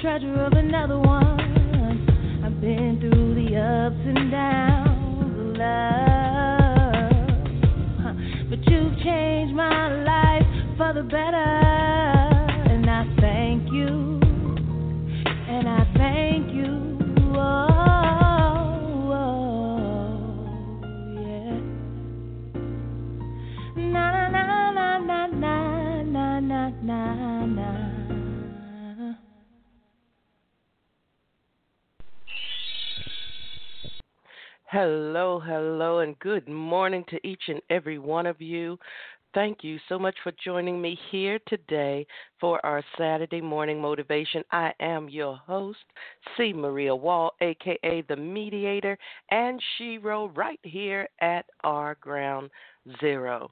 Treasure of another one. I've been through the ups and downs of love, but you've changed my life for the better, Hello, hello, and good morning to each and every one of you. Thank you so much for joining me here today for our Saturday morning motivation. I am your host, C. Maria Wall, aka the Mediator, and Shiro, right here at our Ground Zero.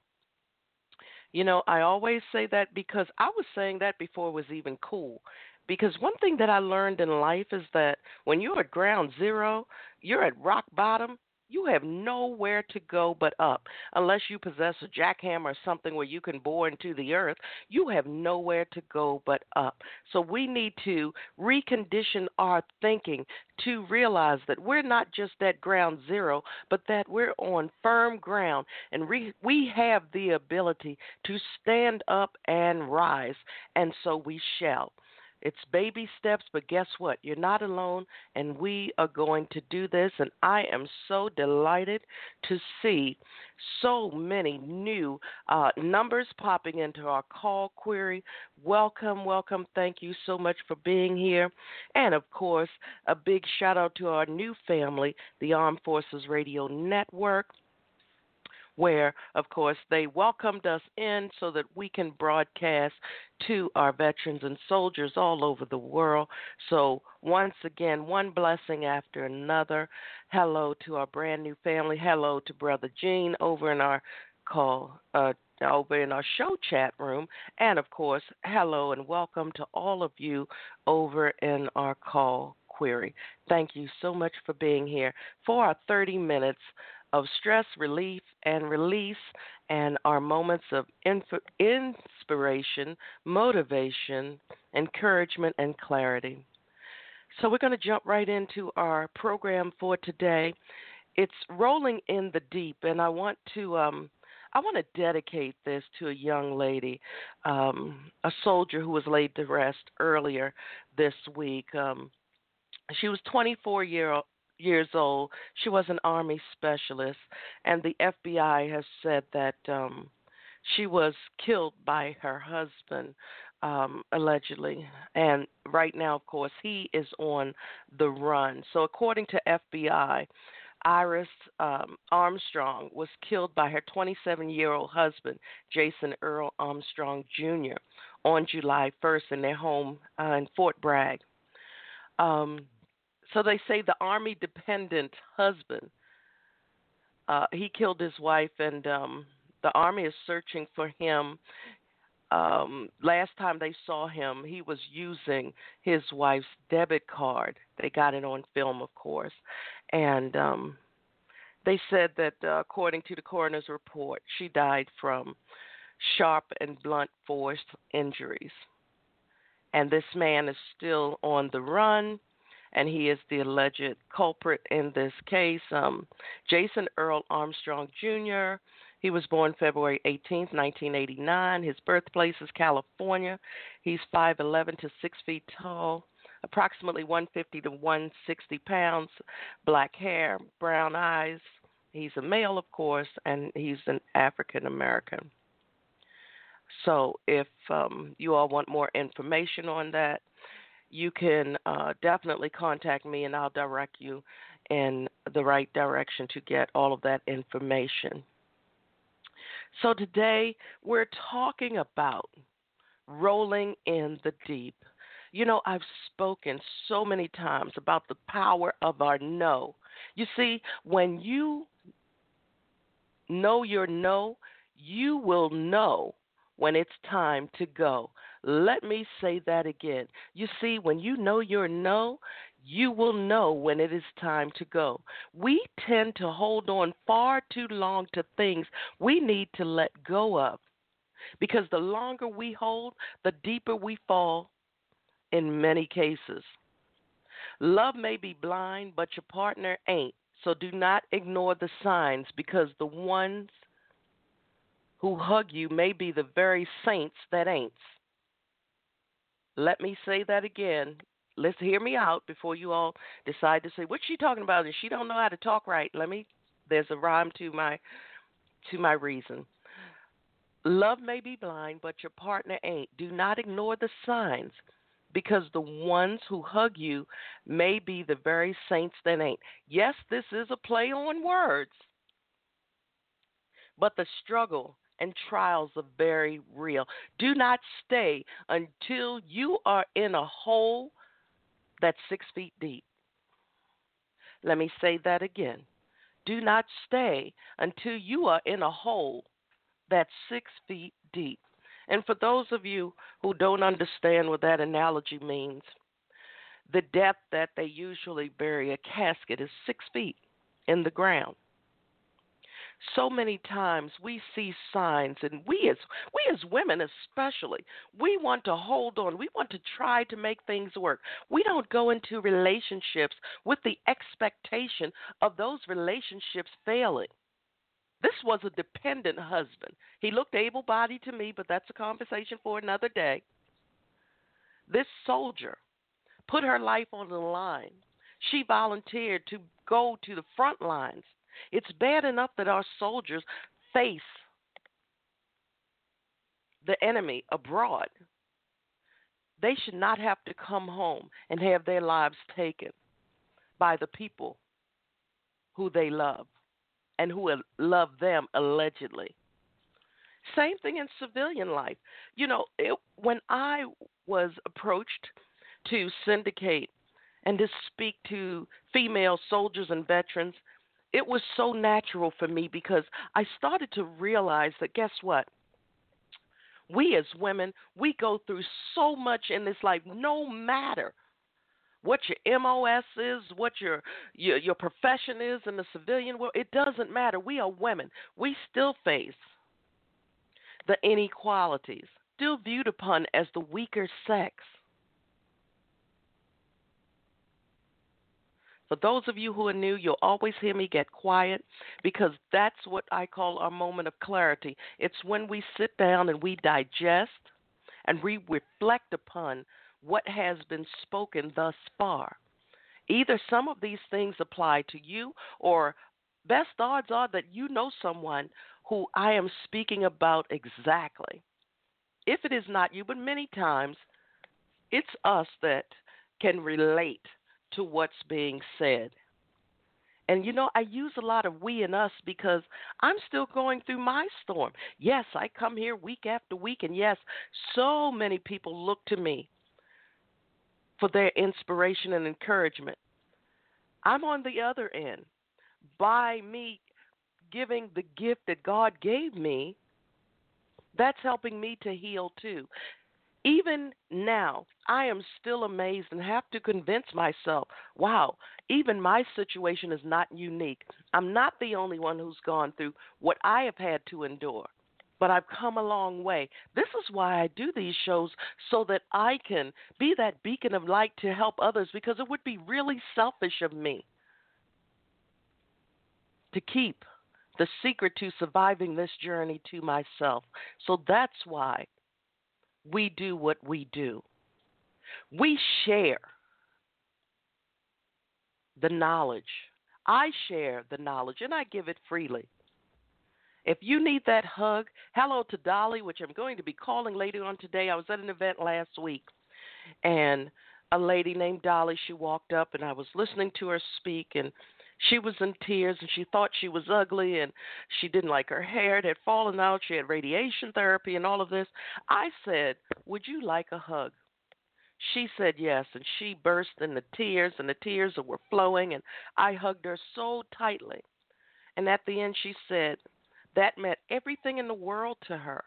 You know, I always say that because I was saying that before it was even cool. Because one thing that I learned in life is that when you're at ground zero, you're at rock bottom, you have nowhere to go but up. Unless you possess a jackhammer or something where you can bore into the earth, you have nowhere to go but up. So we need to recondition our thinking to realize that we're not just at ground zero, but that we're on firm ground and re- we have the ability to stand up and rise, and so we shall. It's baby steps, but guess what? You're not alone, and we are going to do this. And I am so delighted to see so many new uh, numbers popping into our call query. Welcome, welcome. Thank you so much for being here. And of course, a big shout out to our new family, the Armed Forces Radio Network. Where, of course, they welcomed us in so that we can broadcast to our veterans and soldiers all over the world. So, once again, one blessing after another. Hello to our brand new family. Hello to Brother Gene over in our call. Uh, over in our show chat room. And of course, hello and welcome to all of you over in our call query. Thank you so much for being here for our 30 minutes of stress relief and release and our moments of inspiration, motivation, encouragement, and clarity. So, we're going to jump right into our program for today. It's rolling in the deep, and I want to um, I want to dedicate this to a young lady, um, a soldier who was laid to rest earlier this week. Um, she was 24 year years old. She was an army specialist, and the FBI has said that um, she was killed by her husband, um, allegedly. And right now, of course, he is on the run. So, according to FBI, Iris um, Armstrong was killed by her 27 year old husband, Jason Earl Armstrong Jr., on July 1st in their home uh, in Fort Bragg. Um, so they say the army dependent husband, uh, he killed his wife, and um, the army is searching for him. Um, last time they saw him, he was using his wife's debit card. They got it on film, of course, and um, they said that uh, according to the coroner's report, she died from sharp and blunt force injuries. And this man is still on the run and he is the alleged culprit in this case. Um, Jason Earl Armstrong Jr. He was born February 18, 1989. His birthplace is California. He's 5'11 to 6 feet tall, approximately 150 to 160 pounds, black hair, brown eyes. He's a male, of course, and he's an African American. So, if um, you all want more information on that, you can uh, definitely contact me and I'll direct you in the right direction to get all of that information. So, today we're talking about rolling in the deep. You know, I've spoken so many times about the power of our no. You see, when you know your no, you will know when it's time to go. Let me say that again. You see, when you know your no, you will know when it is time to go. We tend to hold on far too long to things we need to let go of because the longer we hold, the deeper we fall in many cases. Love may be blind, but your partner ain't. So do not ignore the signs because the ones who hug you may be the very saints that ain't. Let me say that again. Let's hear me out before you all decide to say what's she talking about and she don't know how to talk right. Let me there's a rhyme to my to my reason. Love may be blind, but your partner ain't. Do not ignore the signs because the ones who hug you may be the very saints that ain't. Yes, this is a play on words, but the struggle and trials are very real. Do not stay until you are in a hole that's six feet deep. Let me say that again. Do not stay until you are in a hole that's six feet deep. And for those of you who don't understand what that analogy means, the depth that they usually bury a casket is six feet in the ground so many times we see signs and we as we as women especially we want to hold on we want to try to make things work. We don't go into relationships with the expectation of those relationships failing. This was a dependent husband. He looked able bodied to me but that's a conversation for another day. This soldier put her life on the line. She volunteered to go to the front lines it's bad enough that our soldiers face the enemy abroad. They should not have to come home and have their lives taken by the people who they love. and who love them allegedly. Same thing in civilian life. You know, it, when I was approached to syndicate and to speak to female soldiers and veterans, it was so natural for me because I started to realize that guess what? We as women, we go through so much in this life, no matter what your MOS is, what your, your your profession is in the civilian world, it doesn't matter. We are women. We still face the inequalities, still viewed upon as the weaker sex. For those of you who are new, you'll always hear me get quiet because that's what I call our moment of clarity. It's when we sit down and we digest and we reflect upon what has been spoken thus far. Either some of these things apply to you, or best odds are that you know someone who I am speaking about exactly. If it is not you, but many times it's us that can relate to what's being said. And you know, I use a lot of we and us because I'm still going through my storm. Yes, I come here week after week, and yes, so many people look to me for their inspiration and encouragement. I'm on the other end. By me giving the gift that God gave me, that's helping me to heal too. Even now, I am still amazed and have to convince myself wow, even my situation is not unique. I'm not the only one who's gone through what I have had to endure, but I've come a long way. This is why I do these shows so that I can be that beacon of light to help others because it would be really selfish of me to keep the secret to surviving this journey to myself. So that's why we do what we do. We share the knowledge. I share the knowledge and I give it freely. If you need that hug, hello to Dolly, which I'm going to be calling later on today. I was at an event last week and a lady named Dolly, she walked up and I was listening to her speak and she was in tears and she thought she was ugly and she didn't like her hair. It had fallen out. She had radiation therapy and all of this. I said, Would you like a hug? She said yes, and she burst into tears, and the tears were flowing, and I hugged her so tightly. And at the end, she said that meant everything in the world to her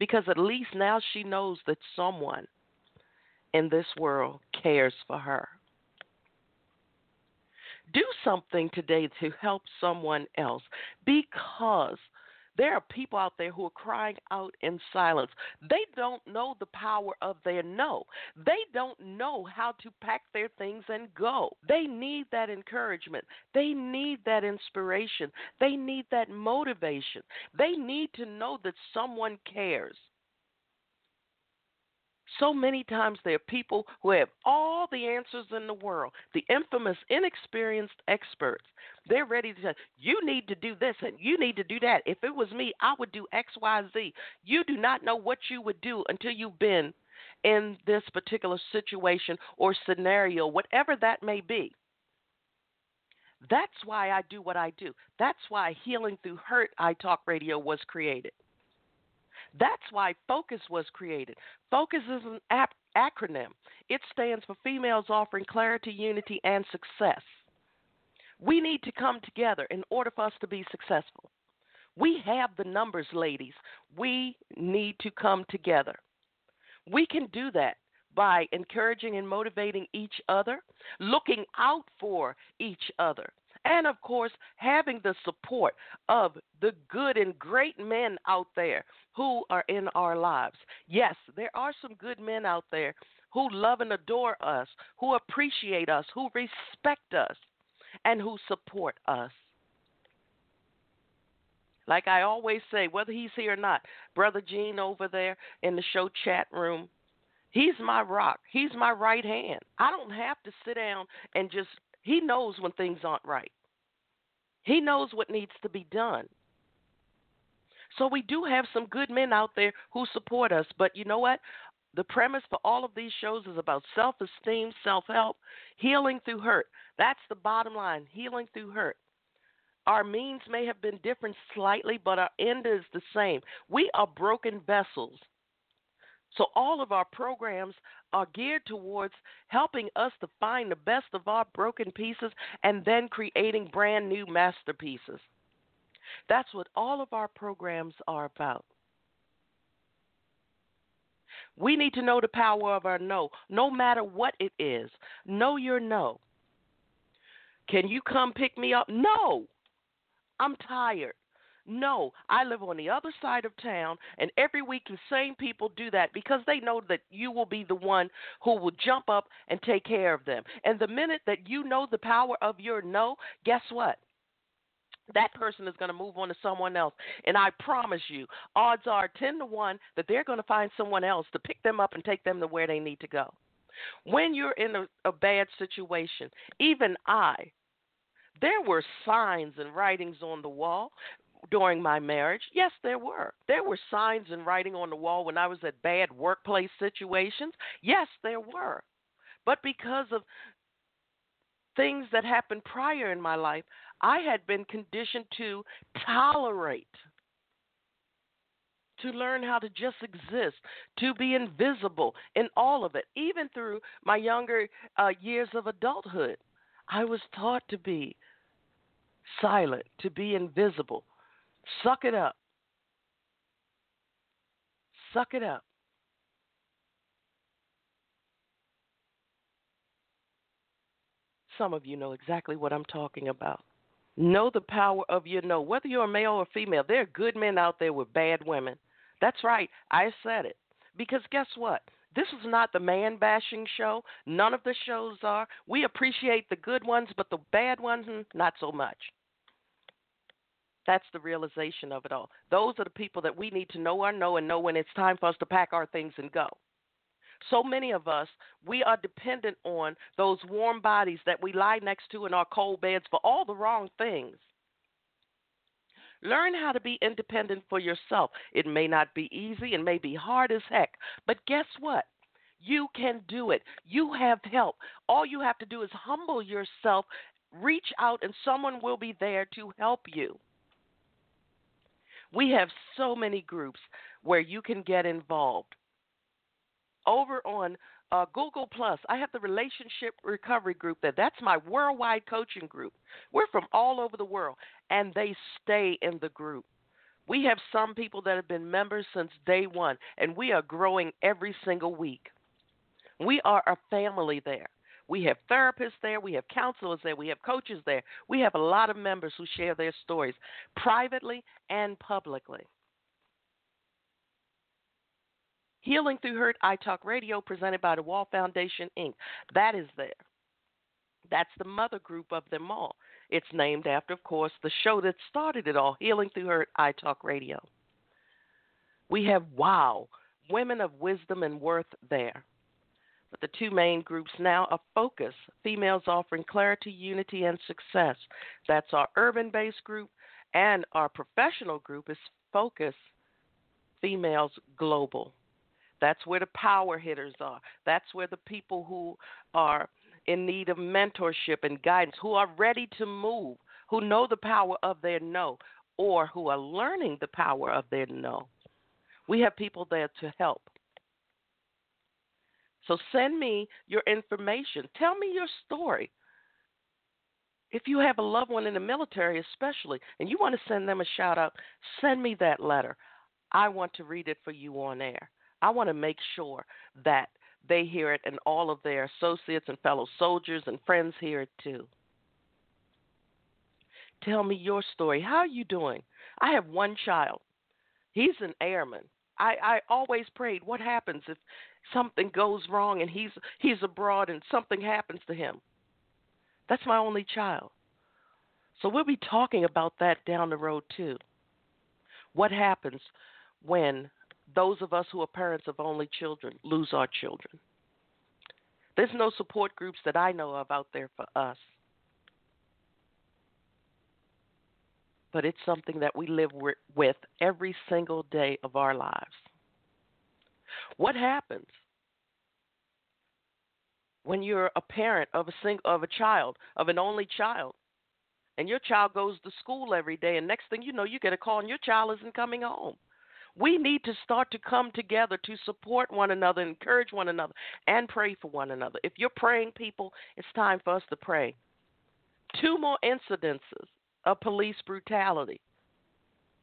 because at least now she knows that someone in this world cares for her do something today to help someone else because there are people out there who are crying out in silence. They don't know the power of their no. They don't know how to pack their things and go. They need that encouragement. They need that inspiration. They need that motivation. They need to know that someone cares. So many times there are people who have all the answers in the world, the infamous inexperienced experts. They're ready to say, you need to do this and you need to do that. If it was me, I would do X, Y, Z. You do not know what you would do until you've been in this particular situation or scenario, whatever that may be. That's why I do what I do. That's why Healing Through Hurt I Talk Radio was created. That's why FOCUS was created. FOCUS is an ap- acronym, it stands for Females Offering Clarity, Unity, and Success. We need to come together in order for us to be successful. We have the numbers, ladies. We need to come together. We can do that by encouraging and motivating each other, looking out for each other, and of course, having the support of the good and great men out there who are in our lives. Yes, there are some good men out there who love and adore us, who appreciate us, who respect us, and who support us. Like I always say, whether he's here or not, Brother Gene over there in the show chat room, he's my rock. He's my right hand. I don't have to sit down and just he knows when things aren't right. He knows what needs to be done. So we do have some good men out there who support us, but you know what? The premise for all of these shows is about self esteem, self help, healing through hurt. That's the bottom line healing through hurt. Our means may have been different slightly, but our end is the same. We are broken vessels. So all of our programs are geared towards helping us to find the best of our broken pieces and then creating brand new masterpieces. That's what all of our programs are about. We need to know the power of our no, no matter what it is. Know your no. Can you come pick me up? No. I'm tired. No, I live on the other side of town, and every week the same people do that because they know that you will be the one who will jump up and take care of them. And the minute that you know the power of your no, guess what? That person is going to move on to someone else. And I promise you, odds are 10 to 1 that they're going to find someone else to pick them up and take them to where they need to go. When you're in a, a bad situation, even I, there were signs and writings on the wall during my marriage? Yes, there were. There were signs and writing on the wall when I was at bad workplace situations? Yes, there were. But because of things that happened prior in my life, I had been conditioned to tolerate, to learn how to just exist, to be invisible in all of it, even through my younger uh, years of adulthood. I was taught to be silent, to be invisible. Suck it up. Suck it up. Some of you know exactly what I'm talking about. Know the power of your no. Whether you're a male or female, there are good men out there with bad women. That's right. I said it. Because guess what? This is not the man bashing show. None of the shows are. We appreciate the good ones, but the bad ones, hmm, not so much. That's the realization of it all. Those are the people that we need to know our know and know when it's time for us to pack our things and go. So many of us, we are dependent on those warm bodies that we lie next to in our cold beds for all the wrong things. Learn how to be independent for yourself. It may not be easy and may be hard as heck, but guess what? You can do it. You have help. All you have to do is humble yourself, reach out, and someone will be there to help you. We have so many groups where you can get involved. Over on uh, Google Plus, I have the Relationship Recovery Group. That's my worldwide coaching group. We're from all over the world, and they stay in the group. We have some people that have been members since day one, and we are growing every single week. We are a family there. We have therapists there, we have counselors there, we have coaches there. We have a lot of members who share their stories privately and publicly. Healing Through Hurt iTalk Radio presented by the Wall Foundation Inc. That is there. That's the mother group of them all. It's named after, of course, the show that started it all, Healing Through Hurt iTalk Radio. We have Wow, Women of Wisdom and Worth there. But the two main groups now are Focus, females offering clarity, unity, and success. That's our urban based group, and our professional group is Focus, Females Global. That's where the power hitters are. That's where the people who are in need of mentorship and guidance, who are ready to move, who know the power of their no, or who are learning the power of their no. We have people there to help. So send me your information. Tell me your story. If you have a loved one in the military, especially, and you want to send them a shout out, send me that letter. I want to read it for you on air. I want to make sure that they hear it and all of their associates and fellow soldiers and friends hear it too. Tell me your story. How are you doing? I have one child. He's an airman. I, I always prayed, what happens if something goes wrong and he's he's abroad and something happens to him. That's my only child. So we'll be talking about that down the road too. What happens when those of us who are parents of only children lose our children? There's no support groups that I know of out there for us. But it's something that we live with every single day of our lives. What happens when you're a parent of a of a child, of an only child, and your child goes to school every day, and next thing you know, you get a call and your child isn't coming home. We need to start to come together to support one another, encourage one another, and pray for one another. If you're praying, people, it's time for us to pray. Two more incidences of police brutality.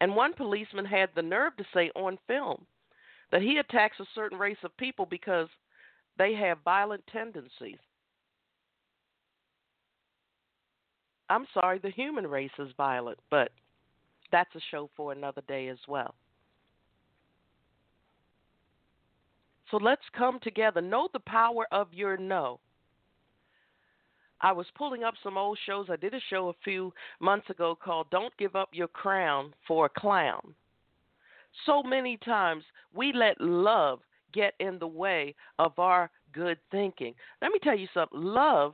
And one policeman had the nerve to say on film that he attacks a certain race of people because they have violent tendencies. I'm sorry, the human race is violent, but that's a show for another day as well. So let's come together. Know the power of your no. I was pulling up some old shows. I did a show a few months ago called Don't Give Up Your Crown for a Clown. So many times we let love get in the way of our good thinking. Let me tell you something love,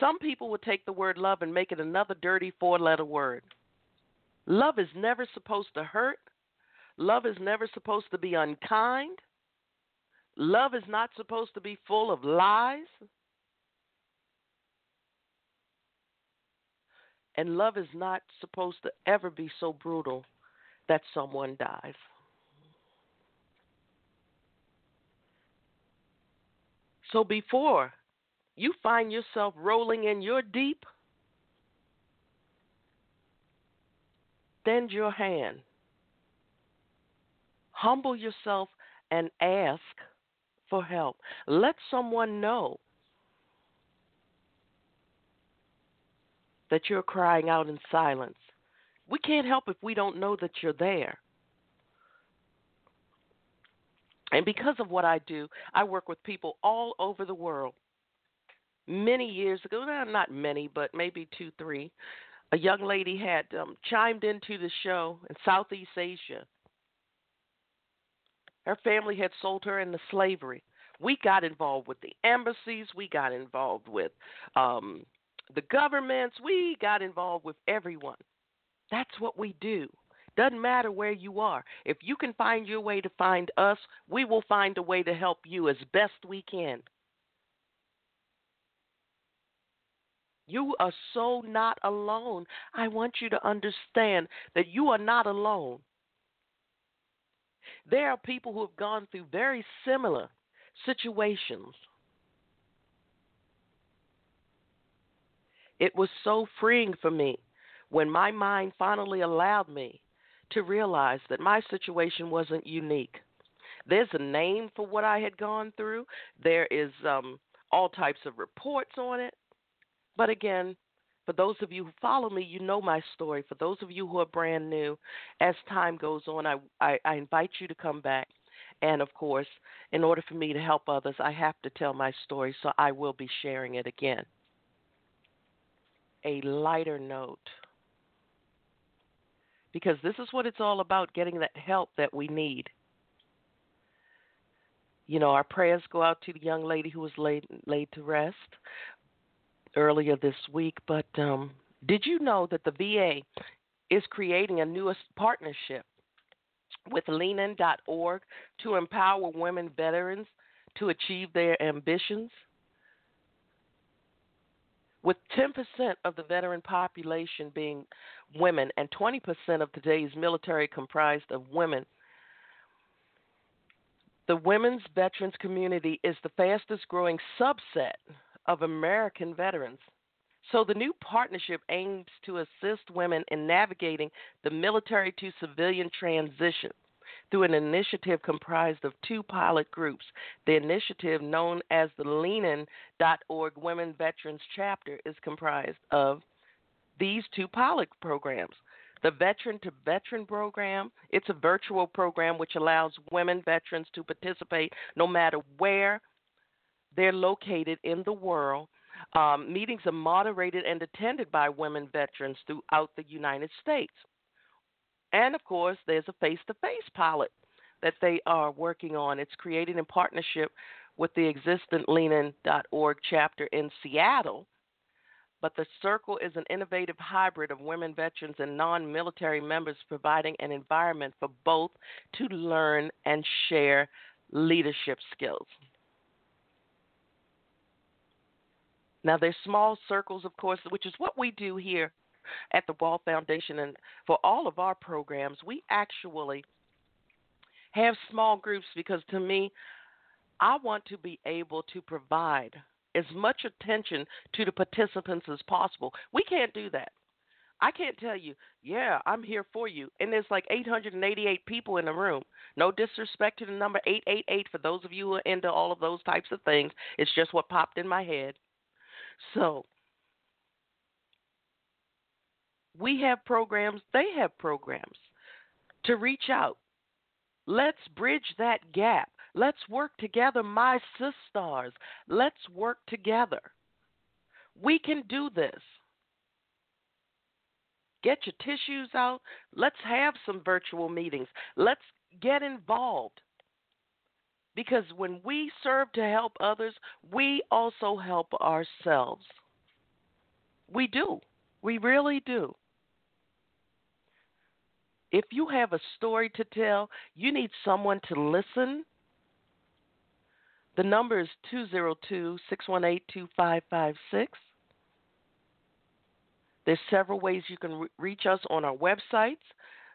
some people would take the word love and make it another dirty four letter word. Love is never supposed to hurt, love is never supposed to be unkind. Love is not supposed to be full of lies. And love is not supposed to ever be so brutal that someone dies. So before you find yourself rolling in your deep, bend your hand. Humble yourself and ask for help. Let someone know that you're crying out in silence. We can't help if we don't know that you're there. And because of what I do, I work with people all over the world. Many years ago, not many, but maybe two, three, a young lady had um, chimed into the show in Southeast Asia. Her family had sold her into slavery. We got involved with the embassies. We got involved with um, the governments. We got involved with everyone. That's what we do. Doesn't matter where you are. If you can find your way to find us, we will find a way to help you as best we can. You are so not alone. I want you to understand that you are not alone. There are people who have gone through very similar situations. It was so freeing for me when my mind finally allowed me to realize that my situation wasn't unique. There's a name for what I had gone through. There is um, all types of reports on it. But again, for those of you who follow me, you know my story. For those of you who are brand new, as time goes on, I, I, I invite you to come back. And of course, in order for me to help others, I have to tell my story, so I will be sharing it again. A lighter note because this is what it's all about getting that help that we need. You know, our prayers go out to the young lady who was laid laid to rest earlier this week. But um, did you know that the VA is creating a newest partnership with Leanin.org to empower women veterans to achieve their ambitions? With 10% of the veteran population being women and 20% of today's military comprised of women, the women's veterans community is the fastest growing subset of American veterans. So the new partnership aims to assist women in navigating the military to civilian transition through an initiative comprised of two pilot groups. The initiative, known as the Leanin.org Women Veterans Chapter, is comprised of these two pilot programs. The Veteran to Veteran program, it's a virtual program which allows women veterans to participate no matter where they're located in the world. Um, meetings are moderated and attended by women veterans throughout the United States. And of course, there's a face to face pilot that they are working on. It's created in partnership with the existing Leanin.org chapter in Seattle. But the Circle is an innovative hybrid of women veterans and non military members, providing an environment for both to learn and share leadership skills. Now, there's small circles, of course, which is what we do here at the Wall Foundation. And for all of our programs, we actually have small groups because to me, I want to be able to provide as much attention to the participants as possible. We can't do that. I can't tell you, yeah, I'm here for you. And there's like 888 people in the room. No disrespect to the number 888 for those of you who are into all of those types of things. It's just what popped in my head. So, we have programs, they have programs to reach out. Let's bridge that gap. Let's work together, my sisters. Let's work together. We can do this. Get your tissues out. Let's have some virtual meetings. Let's get involved. Because when we serve to help others, we also help ourselves. We do. We really do. If you have a story to tell, you need someone to listen. The number is 202 618 2556. There's several ways you can re- reach us on our websites.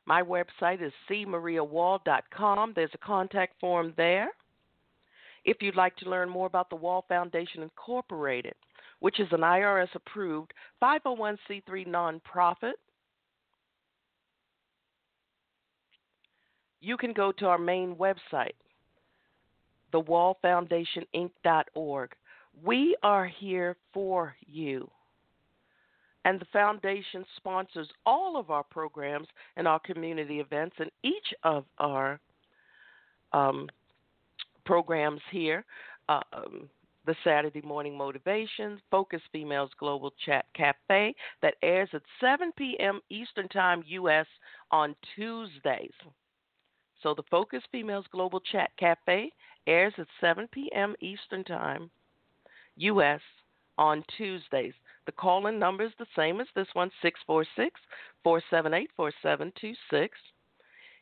My website is cmariawall.com. There's a contact form there. If you'd like to learn more about the Wall Foundation Incorporated, which is an IRS approved 501c3 nonprofit, you can go to our main website, thewallfoundationinc.org. We are here for you. And the foundation sponsors all of our programs and our community events, and each of our um, programs here. Uh, um, the Saturday Morning Motivation, Focus Females Global Chat Cafe, that airs at 7 p.m. Eastern Time, U.S. on Tuesdays. So the Focus Females Global Chat Cafe airs at 7 p.m. Eastern Time, U.S. on Tuesdays. The call in number is the same as this one 646 478 4726.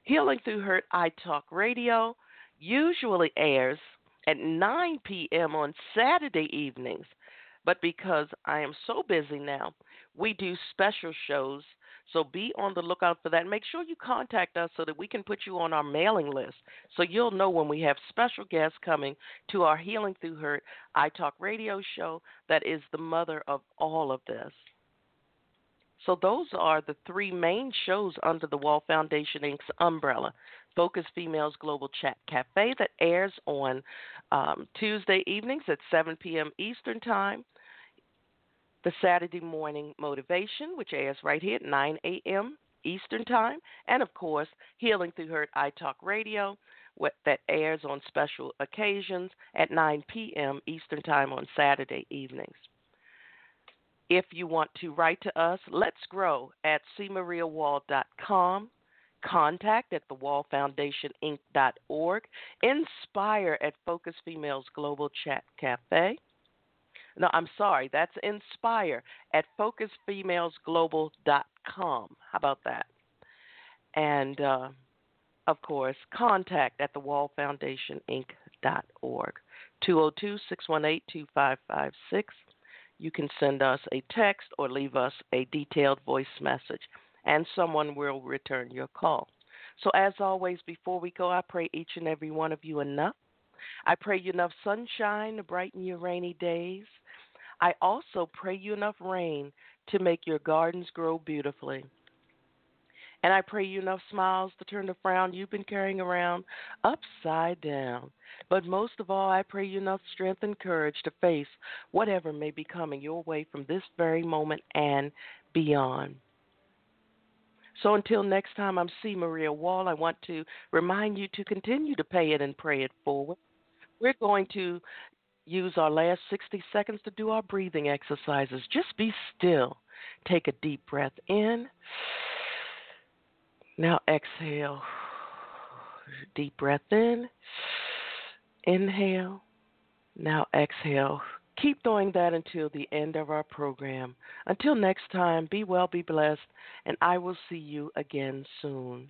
Healing Through Hurt I Talk Radio usually airs at 9 p.m. on Saturday evenings. But because I am so busy now, we do special shows so be on the lookout for that. Make sure you contact us so that we can put you on our mailing list so you'll know when we have special guests coming to our Healing Through Hurt I Talk radio show that is the mother of all of this. So those are the three main shows under the Wall Foundation Inc.'s umbrella. Focus Females Global Chat Cafe that airs on um, Tuesday evenings at 7 p.m. Eastern Time the Saturday Morning Motivation, which airs right here at 9 a.m. Eastern Time, and of course, Healing Through Hurt I Talk Radio, that airs on special occasions at 9 p.m. Eastern Time on Saturday evenings. If you want to write to us, let's grow at cmariawall.com, contact at thewallfoundationinc.org, inspire at Focus Females Global Chat Cafe no, I'm sorry. That's Inspire at focusfemalesglobal.com. How about that? And uh, of course, contact at thewallfoundationinc.org. 202 618 2556. You can send us a text or leave us a detailed voice message, and someone will return your call. So, as always, before we go, I pray each and every one of you enough. I pray you enough sunshine to brighten your rainy days. I also pray you enough rain to make your gardens grow beautifully. And I pray you enough smiles to turn the frown you've been carrying around upside down. But most of all, I pray you enough strength and courage to face whatever may be coming your way from this very moment and beyond. So until next time, I'm C. Maria Wall. I want to remind you to continue to pay it and pray it forward. We're going to use our last 60 seconds to do our breathing exercises. Just be still. Take a deep breath in. Now exhale. Deep breath in. Inhale. Now exhale. Keep doing that until the end of our program. Until next time, be well, be blessed, and I will see you again soon.